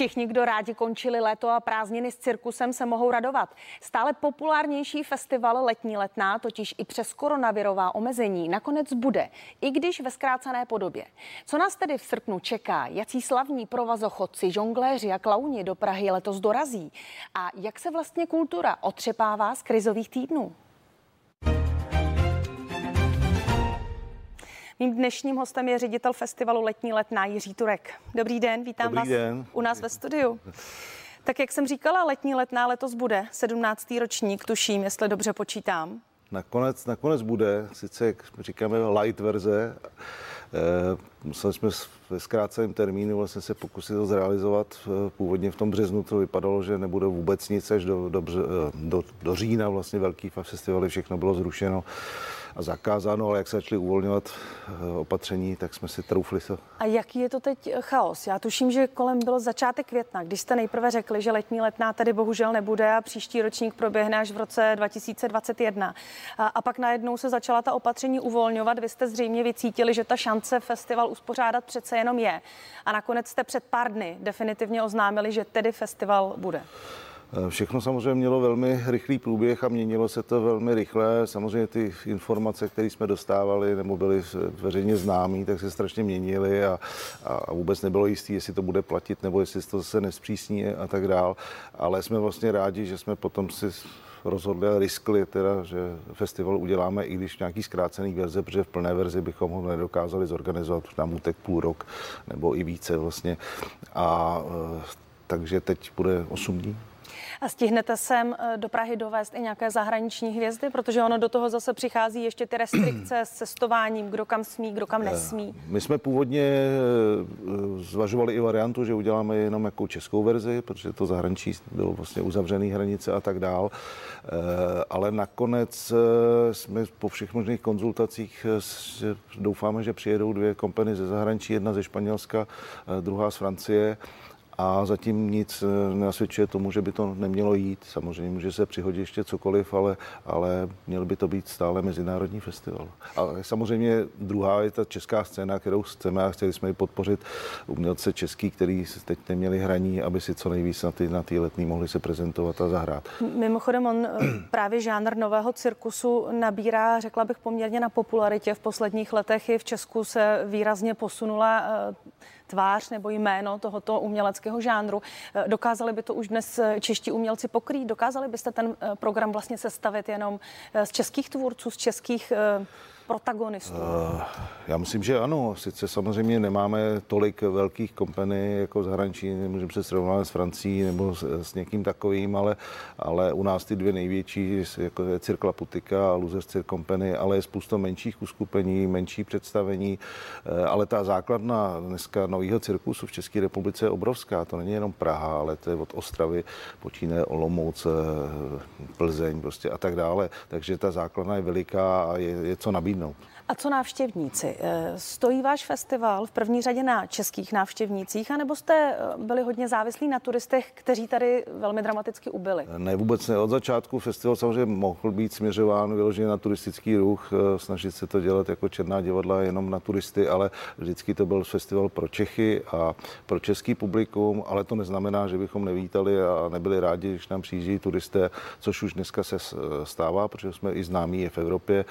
Všichni, kdo rádi končili léto a prázdniny s cirkusem, se mohou radovat. Stále populárnější festival Letní letná totiž i přes koronavirová omezení nakonec bude, i když ve zkrácené podobě. Co nás tedy v srpnu čeká? Jací slavní provazochodci, žongléři a klauni do Prahy letos dorazí? A jak se vlastně kultura otřepává z krizových týdnů? Mým dnešním hostem je ředitel festivalu Letní letná Jiří Turek. Dobrý den, vítám Dobrý vás den. u nás ve studiu. Tak jak jsem říkala, letní letná letos bude 17. ročník, tuším, jestli dobře počítám. Nakonec, nakonec bude, sice jak říkáme light verze, eh, museli jsme ve zkráceném termínu vlastně se pokusit to zrealizovat. Eh, původně v tom březnu to vypadalo, že nebude vůbec nic až do, do, eh, do, do října vlastně velký festivaly, všechno bylo zrušeno a zakázáno, ale jak se začaly uvolňovat eh, opatření, tak jsme si troufli se A jaký je to teď chaos? Já tuším, že kolem byl začátek května, když jste nejprve řekli, že letní letná tady bohužel nebude a příští ročník proběhne až v roce 2021. A, a pak najednou se začala ta opatření uvolňovat. Vy jste zřejmě vycítili, že ta šance festival uspořádat přece jenom je. A nakonec jste před pár dny definitivně oznámili, že tedy festival bude. Eh, Všechno samozřejmě mělo velmi rychlý průběh a měnilo se to velmi rychle. Samozřejmě ty informace, které jsme dostávali nebo byly veřejně známé, tak se strašně měnily a, a vůbec nebylo jistý, jestli to bude platit nebo jestli to se nespřísní a tak dál. Ale jsme vlastně rádi, že jsme potom si rozhodli a riskli teda, že festival uděláme, i když nějaký zkrácený verze, protože v plné verzi bychom ho nedokázali zorganizovat, nám utek půl rok nebo i více vlastně. A eh, takže teď bude 8 dní. A stihnete sem eh, do Prahy dovést i nějaké zahraniční hvězdy, protože ono do toho zase přichází ještě ty restrikce s cestováním, kdo kam smí, kdo kam nesmí. My jsme původně eh, zvažovali i variantu, že uděláme jenom jako českou verzi, protože to zahraničí bylo vlastně uzavřený hranice a tak dál. Eh, Ale nakonec eh, jsme po všech možných konzultacích eh, doufáme, že přijedou dvě kompany ze zahraničí, jedna ze Španělska, eh, druhá z Francie. A zatím nic eh, nenasvědčuje tomu, že by to nemělo jít. Samozřejmě může se přihodit ještě cokoliv, ale, ale měl by to být stále mezinárodní festival. A samozřejmě druhá je ta česká scéna, kterou chceme a chtěli jsme ji podpořit umělce český, který teď neměli hraní, aby si co nejvíc na ty, na ty letní mohli se prezentovat a zahrát. Mimochodem, on eh, právě žánr nového cirkusu nabírá, řekla bych, poměrně na popularitě. V posledních letech i v Česku se výrazně posunula eh, tvář nebo jméno tohoto uměleckého žánru. Eh, Dokázali by to už dnes eh, čeští umělci pokrýt? Dokázali byste ten eh, program vlastně sestavit jenom z českých tvůrců, z českých protagonistů? Eh, Já myslím, že ano. Sice samozřejmě nemáme tolik velkých kompany jako zahraničí, nemůžeme se srovnávat s Francií nebo s, s někým takovým, ale, ale u nás ty dvě největší, jako je Cirkla Putika a Losers Cirque Company, ale je spousta menších uskupení, menší představení, eh, ale ta základna dneska nového cirkusu v České republice je obrovská. To není jenom Praha, ale to je od Ostravy, počíne Olomouc, eh, Plzeň prostě a tak dále. Takže ta základna je veliká a je, je co nabídnout. A co návštěvníci? Eh, Stojí váš festival v první řadě na českých návštěvnících, anebo jste eh, byli hodně závislí na turistech, kteří tady velmi dramaticky ubyli? Ne, vůbec ne. Od začátku festival samozřejmě mohl být směřován vyloženě na turistický ruch, eh, snažit se to dělat jako černá divadla jenom na turisty, ale vždycky to byl festival pro Čechy a pro český publikum, ale to neznamená, že bychom nevítali a nebyli rádi, když nám přijíždějí turisté, což už dneska se stává, protože jsme i známí v Evropě.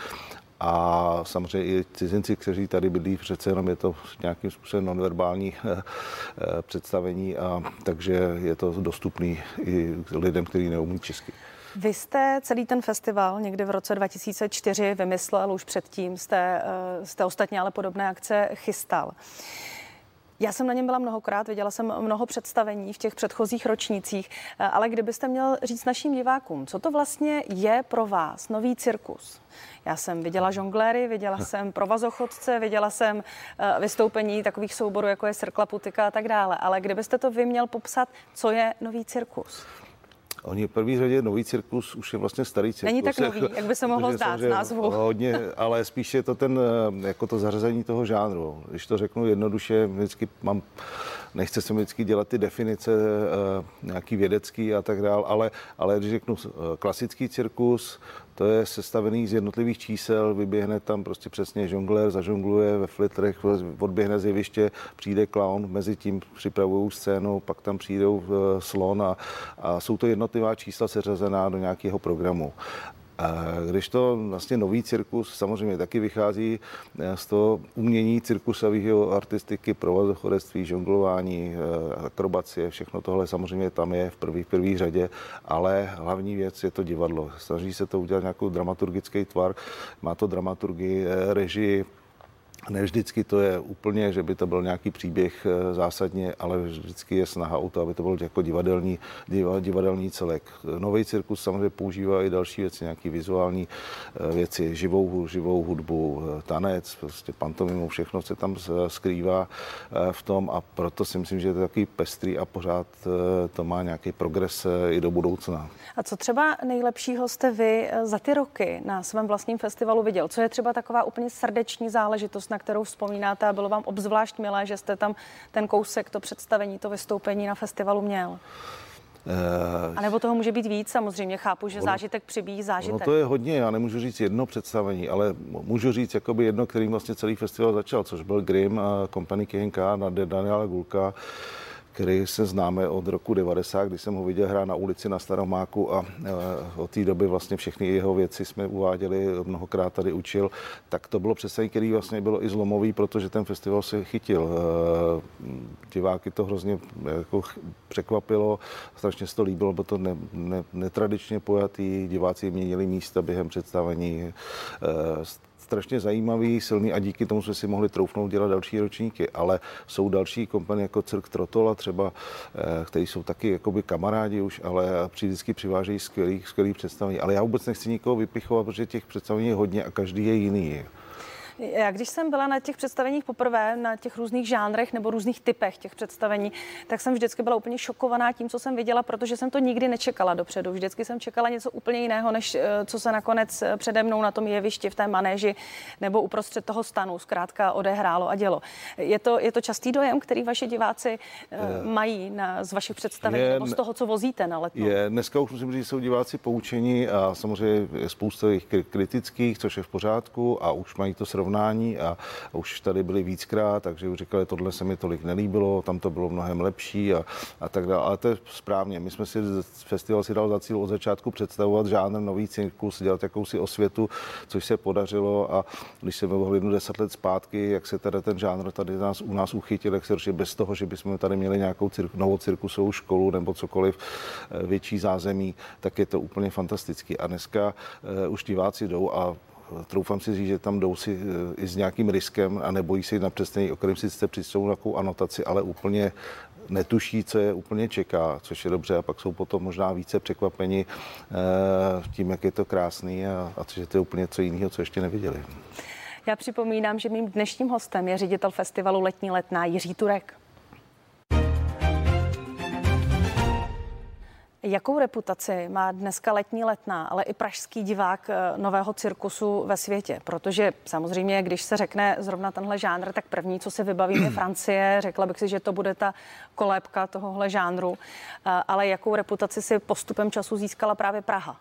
A samozřejmě i cizinci, kteří tady bydlí, přece jenom je to nějakým způsobem nonverbální eh, eh, představení, a takže je to dostupný i lidem, kteří neumí česky. Vy jste celý ten festival někdy v roce 2004 vymyslel, už předtím jste, eh, jste ostatně ale podobné akce chystal. Já jsem na něm byla mnohokrát, viděla jsem mnoho představení v těch předchozích ročnících, eh, ale kdybyste měl říct našim divákům, co to vlastně je pro vás nový cirkus? Já jsem viděla žongléry, viděla jsem provazochodce, viděla jsem eh, vystoupení takových souborů, jako je Srkla Putika a tak dále, ale kdybyste to vy měl popsat, co je nový cirkus? Oni v první řadě nový cirkus už je vlastně starý cirkus. Není tak nový, jak by se mohlo zdát z názvu. Hodně, ale spíš je to ten, eh, jako to zařazení toho žánru. Když to řeknu jednoduše, vždycky mám nechce se mi vždycky dělat ty definice nějaký vědecký a tak dál, ale, ale když řeknu klasický cirkus, to je sestavený z jednotlivých čísel, vyběhne tam prostě přesně žongler, zažongluje ve flitrech, odběhne z jeviště, přijde clown, mezi tím připravují scénu, pak tam přijdou slon a, a jsou to jednotlivá čísla seřazená do nějakého programu. Když to vlastně nový cirkus samozřejmě taky vychází eh, z toho umění cirkusového artistiky, provazochorectví, žonglování, eh, akrobacie, všechno tohle samozřejmě tam je v první, první řadě, ale hlavní věc je to divadlo. Snaží se to udělat nějakou dramaturgický tvar, má to dramaturgii, eh, režii, ne vždycky to je úplně, že by to byl nějaký příběh eh, zásadně, ale vždycky je snaha o to, aby to byl jako divadelní, divadelní celek. Nový cirkus samozřejmě používá i další věci, nějaký vizuální eh, věci, živou, živou hudbu, eh, tanec, prostě pantomimu, všechno se tam skrývá v tom a proto si myslím, že je to takový pestrý a pořád to má nějaký progres i do budoucna. A co třeba nejlepšího jste vy za ty roky na svém vlastním festivalu viděl? Co je třeba taková úplně srdeční záležitost, na kterou vzpomínáte a bylo vám obzvlášť milé, že jste tam ten kousek, to představení, to vystoupení na festivalu měl? Uh, a nebo toho může být víc, samozřejmě chápu, že ono, zážitek přibíjí zážitek. No to je hodně, já nemůžu říct jedno představení, ale můžu říct jakoby jedno, kterým vlastně celý festival začal, což byl Grimm a Company KNK na Daniela Gulka který se známe od roku 90, kdy jsem ho viděl hrát na ulici na Staromáku a e, od té doby vlastně všechny jeho věci jsme uváděli, mnohokrát tady učil, tak to bylo představení, který vlastně bylo i zlomový, protože ten festival se chytil. E, diváky to hrozně jako překvapilo, strašně se to líbilo, bylo to ne, ne, netradičně pojatý, diváci měnili místa během představení, e, strašně zajímavý, silný a díky tomu jsme si mohli troufnout dělat další ročníky, ale jsou další kompany jako Cirk Trotol a třeba, eh, který jsou taky jakoby kamarádi už, ale vždycky přivážejí skvělý, skvělý představení. Ale já vůbec nechci nikoho vypichovat, protože těch představení je hodně a každý je jiný. Já když jsem byla na těch představeních poprvé, na těch různých žánrech nebo různých typech těch představení, tak jsem vždycky byla úplně šokovaná tím, co jsem viděla, protože jsem to nikdy nečekala dopředu. Vždycky jsem čekala něco úplně jiného, než eh, co se nakonec eh, přede mnou na tom jevišti v té manéži nebo uprostřed toho stanu zkrátka odehrálo a dělo. Je to, je to častý dojem, který vaši diváci je, eh, mají na, z vašich představení je, nebo z toho, co vozíte na letnou? Je, dneska už musím říct, že jsou diváci poučení a samozřejmě je spousta jich kritických, což je v pořádku a už mají to srovnání srovnání a už tady byli víckrát, takže už říkali, tohle se mi tolik nelíbilo, tam to bylo mnohem lepší a, a tak dále. Ale to je správně. My jsme si, festival si dal za cíl od začátku představovat žádný nový cyklus, dělat jakousi osvětu, což se podařilo a když se mohli deset let zpátky, jak se tady ten žánr tady nás, u nás uchytil, jak se ročně bez toho, že bychom tady měli nějakou cir- novou cirkusovou školu nebo cokoliv eh, větší zázemí, tak je to úplně fantastický. A dneska uh, už diváci jdou a troufám si říct, že tam jdou si eh, i s nějakým riskem a nebojí se na přesný okrem přistou nějakou anotaci, ale úplně netuší, co je úplně čeká, což je dobře a pak jsou potom možná více překvapeni eh, tím, jak je to krásný a, a že to je úplně co jiného, co ještě neviděli. Já připomínám, že mým dnešním hostem je ředitel festivalu Letní letná Jiří Turek. Jakou reputaci má dneska letní letná, ale i pražský divák eh, nového cirkusu ve světě? Protože samozřejmě, když se řekne zrovna tenhle žánr, tak první, co si vybavím, je Francie. Řekla bych si, že to bude ta kolébka tohohle žánru. Eh, ale jakou reputaci si postupem času získala právě Praha?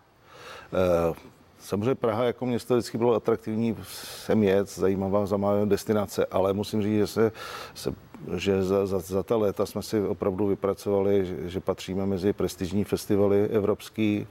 Uh... Samozřejmě Praha jako město vždycky bylo atraktivní sem jet, zajímavá, zajímavá destinace, ale musím říct, že se, se že za, za, za ta léta jsme si opravdu vypracovali, že, že patříme mezi prestižní festivaly evropský,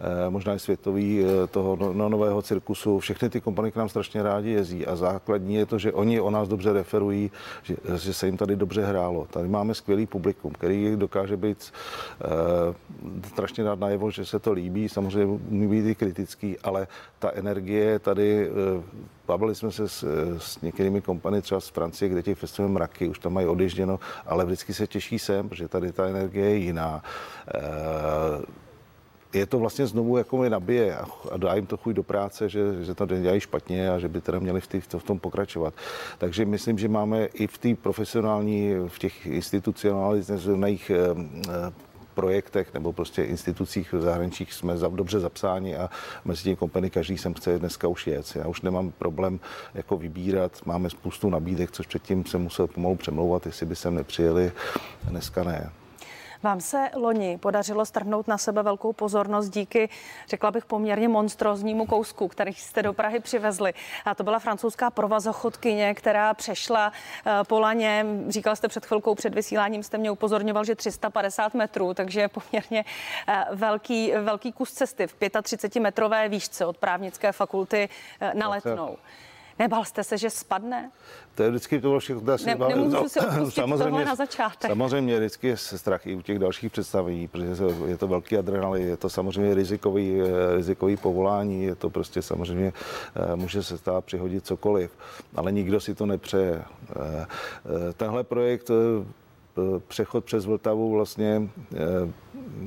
eh, možná i světový eh, toho no, no, nového cirkusu. Všechny ty kompany k nám strašně rádi jezdí a základní je to, že oni o nás dobře referují, že, že se jim tady dobře hrálo. Tady máme skvělý publikum, který dokáže být eh, strašně rád najevo, že se to líbí, samozřejmě umí být i kritický, ale ta energie tady eh, Bavili jsme se s, s některými kompany třeba z Francie, kde těch festivalů mraky, už tam mají odježděno, ale vždycky se těší sem, protože tady ta energie je jiná. E, je to vlastně znovu jako mi nabije a dá jim to chuť do práce, že, že to dělají špatně a že by teda měli v, tý, v tom pokračovat. Takže myslím, že máme i v té profesionální, v těch institucionálních projektech nebo prostě institucích v zahraničích jsme za, dobře zapsáni a mezi těmi kompany každý sem chce dneska už jet. Já už nemám problém jako vybírat, máme spoustu nabídek, což předtím jsem musel pomalu přemlouvat, jestli by sem nepřijeli, dneska ne. Vám se loni podařilo strhnout na sebe velkou pozornost díky, řekla bych, poměrně monstroznímu kousku, který jste do Prahy přivezli. A to byla francouzská provazochodkyně, která přešla eh, po laně. Říkal jste před chvilkou před vysíláním, jste mě upozorňoval, že 350 metrů, takže poměrně eh, velký, velký kus cesty v 35 metrové výšce od právnické fakulty eh, na Letnou. Nebal jste se, že spadne? To je vždycky to bylo všechno. Ne, nemůžu si samozřejmě, na začátek. Samozřejmě vždycky je strach i u těch dalších představení, protože je to velký adrenalin, je to samozřejmě rizikový, eh, rizikový povolání, je to prostě samozřejmě, eh, může se stát přihodit cokoliv, ale nikdo si to nepřeje. Eh, tenhle projekt přechod přes Vltavu vlastně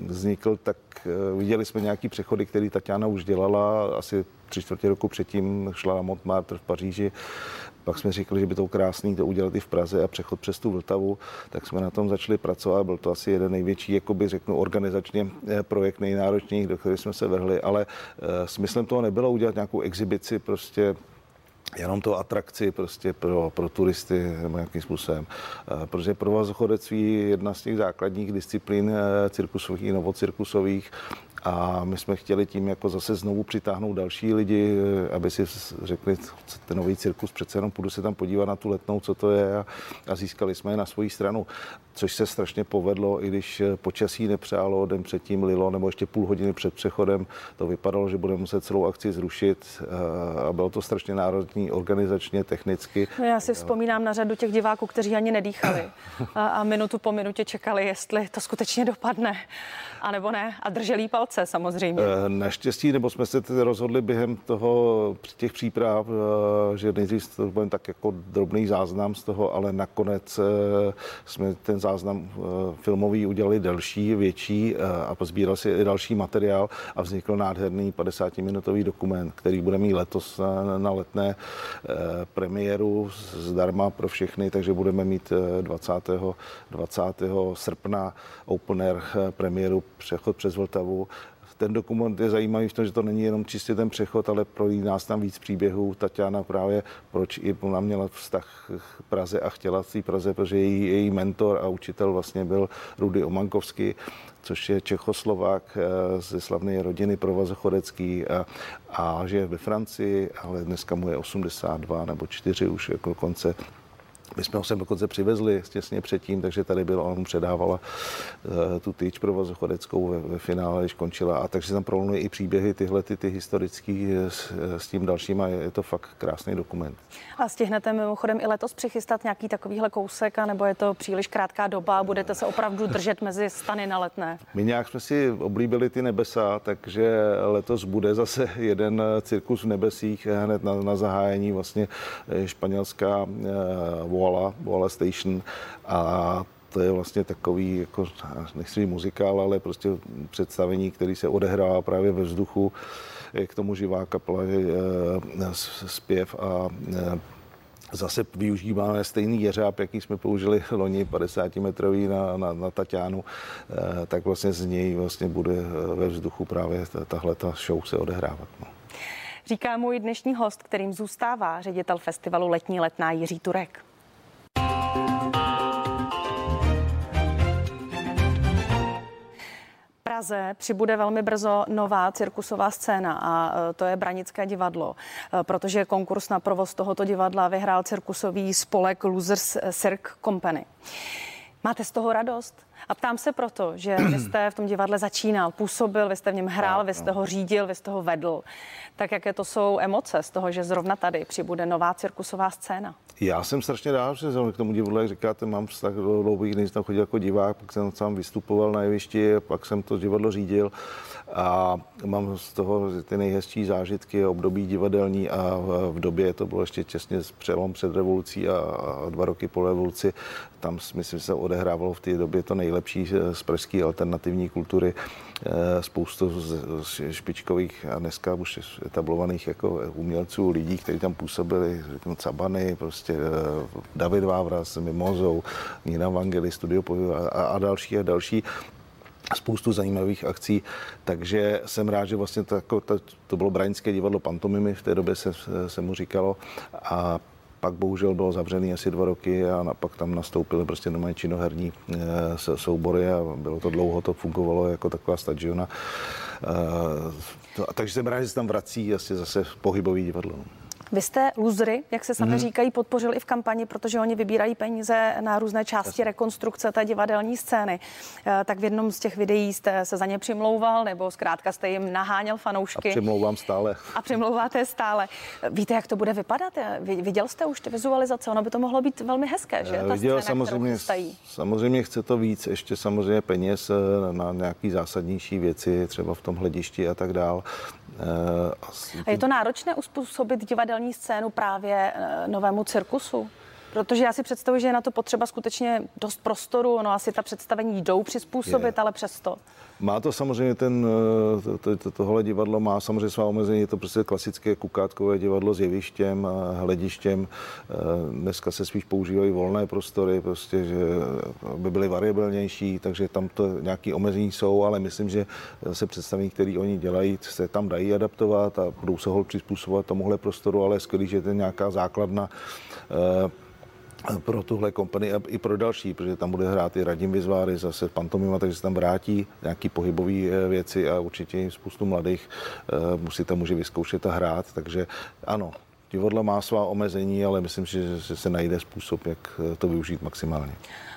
vznikl, tak viděli jsme nějaký přechody, který Tatiana už dělala asi tři čtvrtě roku předtím šla na Montmartre v Paříži. Pak jsme říkali, že by to krásný to udělat i v Praze a přechod přes tu Vltavu, tak jsme na tom začali pracovat. Byl to asi jeden největší, jakoby řeknu, organizačně eh, projekt nejnáročnější, do kterého jsme se vrhli, ale uh, smyslem toho nebylo udělat nějakou exibici prostě jenom to atrakci prostě pro, pro turisty nebo nějakým způsobem. Uh, protože provazochodectví je jedna z těch základních disciplín cirkusových i novocirkusových a my jsme chtěli tím jako zase znovu přitáhnout další lidi, aby si řekli, ten nový cirkus, přece jenom půjdu se tam podívat na tu letnou, co to je a, a získali jsme je na svoji stranu, což se strašně povedlo, i když eh, počasí nepřálo, den předtím lilo, nebo ještě půl hodiny před přechodem, to vypadalo, že budeme muset celou akci zrušit eh, a bylo to strašně národní, organizačně, technicky. No já si vzpomínám na řadu těch diváků, kteří ani nedýchali. A, a minutu po minutě čekali, jestli to skutečně dopadne, anebo ne, a drželi palce palce samozřejmě. Eh, naštěstí, nebo jsme se tedy rozhodli během toho, těch příprav, eh, že nejdřív to bude tak jako drobný záznam z toho, ale nakonec eh, jsme ten záznam filmový udělali delší, větší a pozbíral si i další materiál a vznikl nádherný 50-minutový dokument, který bude mít letos na, letné premiéru zdarma pro všechny, takže budeme mít 20. 20. srpna open air premiéru Přechod přes Vltavu ten dokument je zajímavý v tom, že to není jenom čistě ten přechod, ale pro nás tam víc příběhů. Tatiana právě, proč i ona měla vztah k Praze a chtěla té Praze, protože její, její mentor a učitel vlastně byl Rudy Omankovský, což je Čechoslovák eh, ze slavné rodiny provazochodecký a, a žije ve Francii, ale dneska mu je 82 nebo 4 už jako konce my jsme ho sem dokonce přivezli těsně předtím, takže tady byl, on předávala uh, tu tyč provozochodeckou ve, ve finále, když končila. A takže tam prolnuje i příběhy tyhle, ty, ty historický s, s tím dalším a je, je to fakt krásný dokument. A stihnete mimochodem i letos přichystat nějaký takovýhle kousek, nebo je to příliš krátká doba a budete se opravdu držet mezi stany na letné? My nějak jsme si oblíbili ty nebesa, takže letos bude zase jeden cirkus v nebesích hned na, na zahájení vlastně eh, španělská uh, Voila, Voila Station a to je vlastně takový, jako, nechci muzikál, ale prostě představení, který se odehrává právě ve vzduchu, k tomu živá kapela, zpěv a Zase využíváme stejný jeřáb, jaký jsme použili loni 50 metrový na, na, na Tatianu, tak vlastně z něj vlastně bude ve vzduchu právě tahle ta show se odehrávat. No. Říká můj dnešní host, kterým zůstává ředitel festivalu Letní letná Jiří Turek. Praze přibude velmi brzo nová cirkusová scéna a e, to je Branické divadlo, e, protože konkurs na provoz tohoto divadla vyhrál cirkusový spolek Losers Cirque Company. Máte z toho radost? A ptám se proto, že vy jste v tom divadle začínal, působil, vy jste v něm hrál, vy jste ho řídil, vy jste ho vedl. Tak jaké to jsou emoce z toho, že zrovna tady přibude nová cirkusová scéna? Já jsem strašně rád, že k tomu divadlu, jak říkáte, mám vztah dlouhých, než tam chodil jako divák, pak jsem tam vystupoval na jevišti, pak jsem to divadlo řídil a mám z toho ty nejhezčí zážitky období divadelní a v době to bylo ještě těsně přelom před revolucí a dva roky po revoluci. Tam myslím, se odehrávalo v té době to nejlepší z pražské alternativní kultury. Eh, spoustu špičkových a dneska už etablovaných jako umělců, lidí, kteří tam působili, řeknu, Cabany, prostě eh, David Vávra s Mimozou, Nina Vangeli, Studio a, a další a další. spoustu zajímavých akcí, takže jsem rád, že vlastně to, jako, to, to bylo Braňské divadlo Pantomimy, v té době se, se mu říkalo a pak bohužel bylo zavřený asi dva roky a pak tam nastoupily prostě normálně činoherní e, soubory a bylo to dlouho, to fungovalo jako taková stadiona. E, to, takže jsem rád, že se tam vrací asi zase pohybový divadlo. Vy jste luzry, jak se sami mm-hmm. říkají, podpořili i v kampani, protože oni vybírají peníze na různé části rekonstrukce té divadelní scény. Eh, tak v jednom z těch videí jste se za ně přimlouval, nebo zkrátka jste jim naháněl fanoušky. A přimlouvám stále. A přimlouváte stále. Víte, jak to bude vypadat? Viděl jste už ty vizualizace? Ono by to mohlo být velmi hezké, že? Ta Viděl scéna, samozřejmě, samozřejmě chce to víc, ještě samozřejmě peněz eh, na nějaký zásadnější věci, třeba v tom hledišti a tak dál. Eh, a je to náročné uspůsobit divadelní scénu právě eh, novému cirkusu? Protože já si představuji, že je na to potřeba skutečně dost prostoru, no asi ta představení jdou přizpůsobit, je. ale přesto. Má to samozřejmě ten, eh, to, to, to, tohle divadlo má samozřejmě svá omezení, je to prostě klasické kukátkové divadlo s jevištěm a hledištěm. Eh, dneska se spíš používají volné prostory, prostě, že by byly variabilnější, takže tam to nějaké omezení jsou, ale myslím, že se představení, které oni dělají, se tam dají adaptovat a budou se ho přizpůsobovat tomuhle prostoru, ale skvělý, že to je nějaká základna eh, pro tuhle kompany a i pro další, protože tam bude hrát i Radim Vizváry, zase pantomima, takže se tam vrátí nějaký pohybové eh, věci a určitě spoustu mladých eh, musí tam může vyzkoušet a hrát, takže ano, divadlo má svá omezení, ale myslím, že, že se najde způsob, jak eh, to využít maximálně.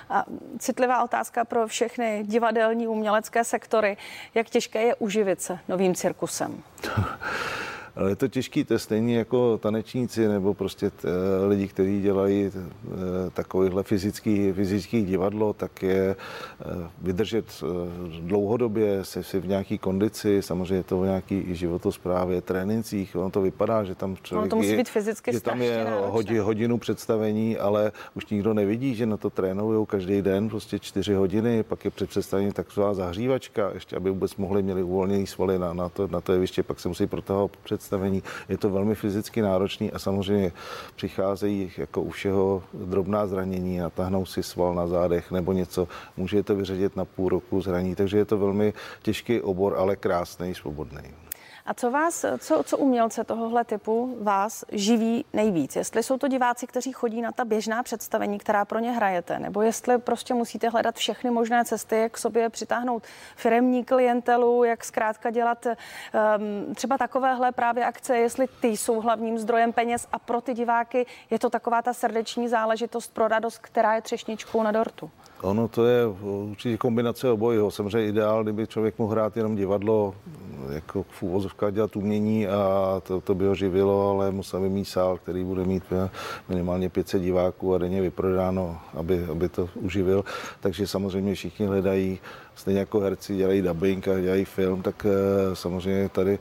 A citlivá otázka pro všechny divadelní umělecké sektory. Jak těžké je uživit se novým cirkusem? Ale je to těžký, to je stejně jako tanečníci nebo prostě t, eh, lidi, kteří dělají t, eh, takovýhle fyzický, fyzický divadlo, tak je eh, vydržet dlouhodobě se si v nějaký kondici, samozřejmě je to v nějaký životosprávě, trénincích, ono to vypadá, že tam člověk to musí je, být fyzicky že tam je hodin, hodinu představení, ale už nikdo nevidí, že na to trénují každý den, prostě čtyři hodiny, pak je před představení taková zahřívačka, ještě aby vůbec mohli měli uvolněný svaly na, na, to, na to jeviště, pak se musí protahovat před představení. Je to velmi fyzicky náročný a samozřejmě přicházejí jako u všeho drobná zranění, natáhnou si sval na zádech nebo něco. Může to vyřadit na půl roku zraní, takže je to velmi těžký obor, ale krásný, svobodný. A co vás, co, co umělce tohohle typu vás živí nejvíc? Jestli jsou to diváci, kteří chodí na ta běžná představení, která pro ně hrajete, nebo jestli prostě musíte hledat všechny možné cesty, jak k sobě přitáhnout firemní klientelu, jak zkrátka dělat um, třeba takovéhle právě akce, jestli ty jsou hlavním zdrojem peněz a pro ty diváky je to taková ta srdeční záležitost pro radost, která je třešničkou na dortu. Ono to je určitě kombinace obojího. Samozřejmě ideál, kdyby člověk mohl hrát jenom divadlo, jako v úvozovkách dělat umění a to, to by ho živilo, ale musel mít sál, který bude mít minimálně 500 diváků a denně vyprodáno, aby, aby to uživil. Takže samozřejmě všichni hledají, stejně jako herci dělají dubbing a dělají film, tak eh, samozřejmě tady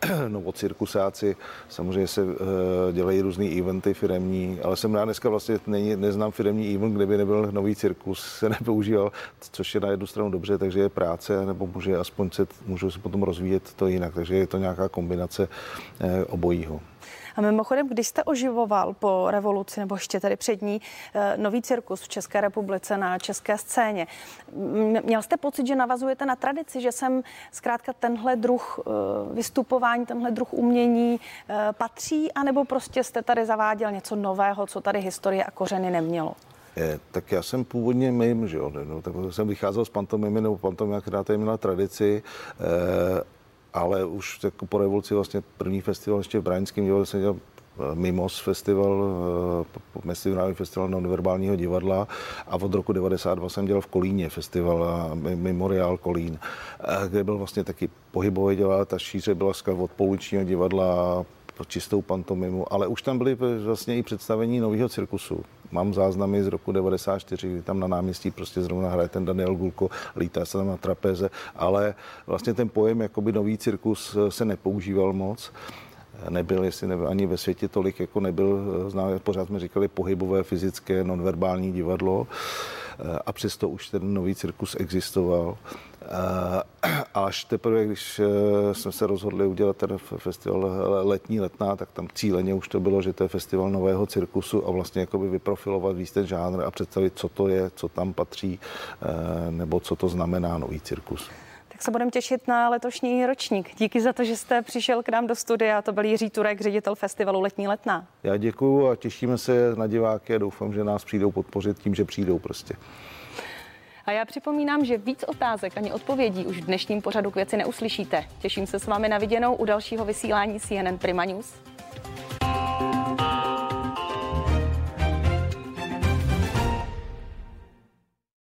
nebo cirkusáci, samozřejmě se uh, dělají různý eventy firemní, ale jsem rád dneska vlastně není, neznám firemní event, kde by nebyl nový cirkus, se nepoužíval, což je na jednu stranu dobře, takže je práce, nebo může aspoň se, můžou se potom rozvíjet to jinak, takže je to nějaká kombinace uh, obojího. A mimochodem, když jste oživoval po revoluci, nebo ještě tady před ní, eh, nový cirkus v České republice na české scéně, měl jste pocit, že navazujete na tradici, že sem zkrátka tenhle druh eh, vystupování, tenhle druh umění eh, patří, anebo prostě jste tady zaváděl něco nového, co tady historie a kořeny nemělo? Tak já jsem původně mým, že jo, no, tak jsem vycházel z pantomimy, nebo pantomima, která tady měla tradici, ale už jako po revoluci vlastně první festival ještě v Bránském divadle jsem dělal eh, Mimos festival, eh, mezinárodní festival nonverbálního divadla a od roku 92 jsem dělal v Kolíně festival Memorial Kolín, eh, kde byl vlastně taky pohybový divadlo, ta šíře byla od pouličního divadla čistou pantomimu, ale už tam byly vlastně i představení nového cirkusu. Mám záznamy z roku 94, kdy tam na náměstí prostě zrovna hraje ten Daniel Gulko, lítá se tam na trapeze, ale vlastně ten pojem jakoby nový cirkus se nepoužíval moc. Nebyl, jestli nebyl ani ve světě tolik, jako nebyl, známe, pořád jsme říkali pohybové, fyzické, nonverbální divadlo a přesto už ten nový cirkus existoval. A až teprve, když jsme se rozhodli udělat ten festival letní letná, tak tam cíleně už to bylo, že to je festival nového cirkusu a vlastně jakoby vyprofilovat víc ten žánr a představit, co to je, co tam patří, nebo co to znamená nový cirkus. Tak se budeme těšit na letošní ročník. Díky za to, že jste přišel k nám do studia. To byl Jiří Turek, ředitel festivalu Letní letná. Já děkuju a těšíme se na diváky a doufám, že nás přijdou podpořit tím, že přijdou prostě. A já připomínám, že víc otázek ani odpovědí už v dnešním pořadu k věci neuslyšíte. Těším se s vámi na viděnou u dalšího vysílání CNN Prima News.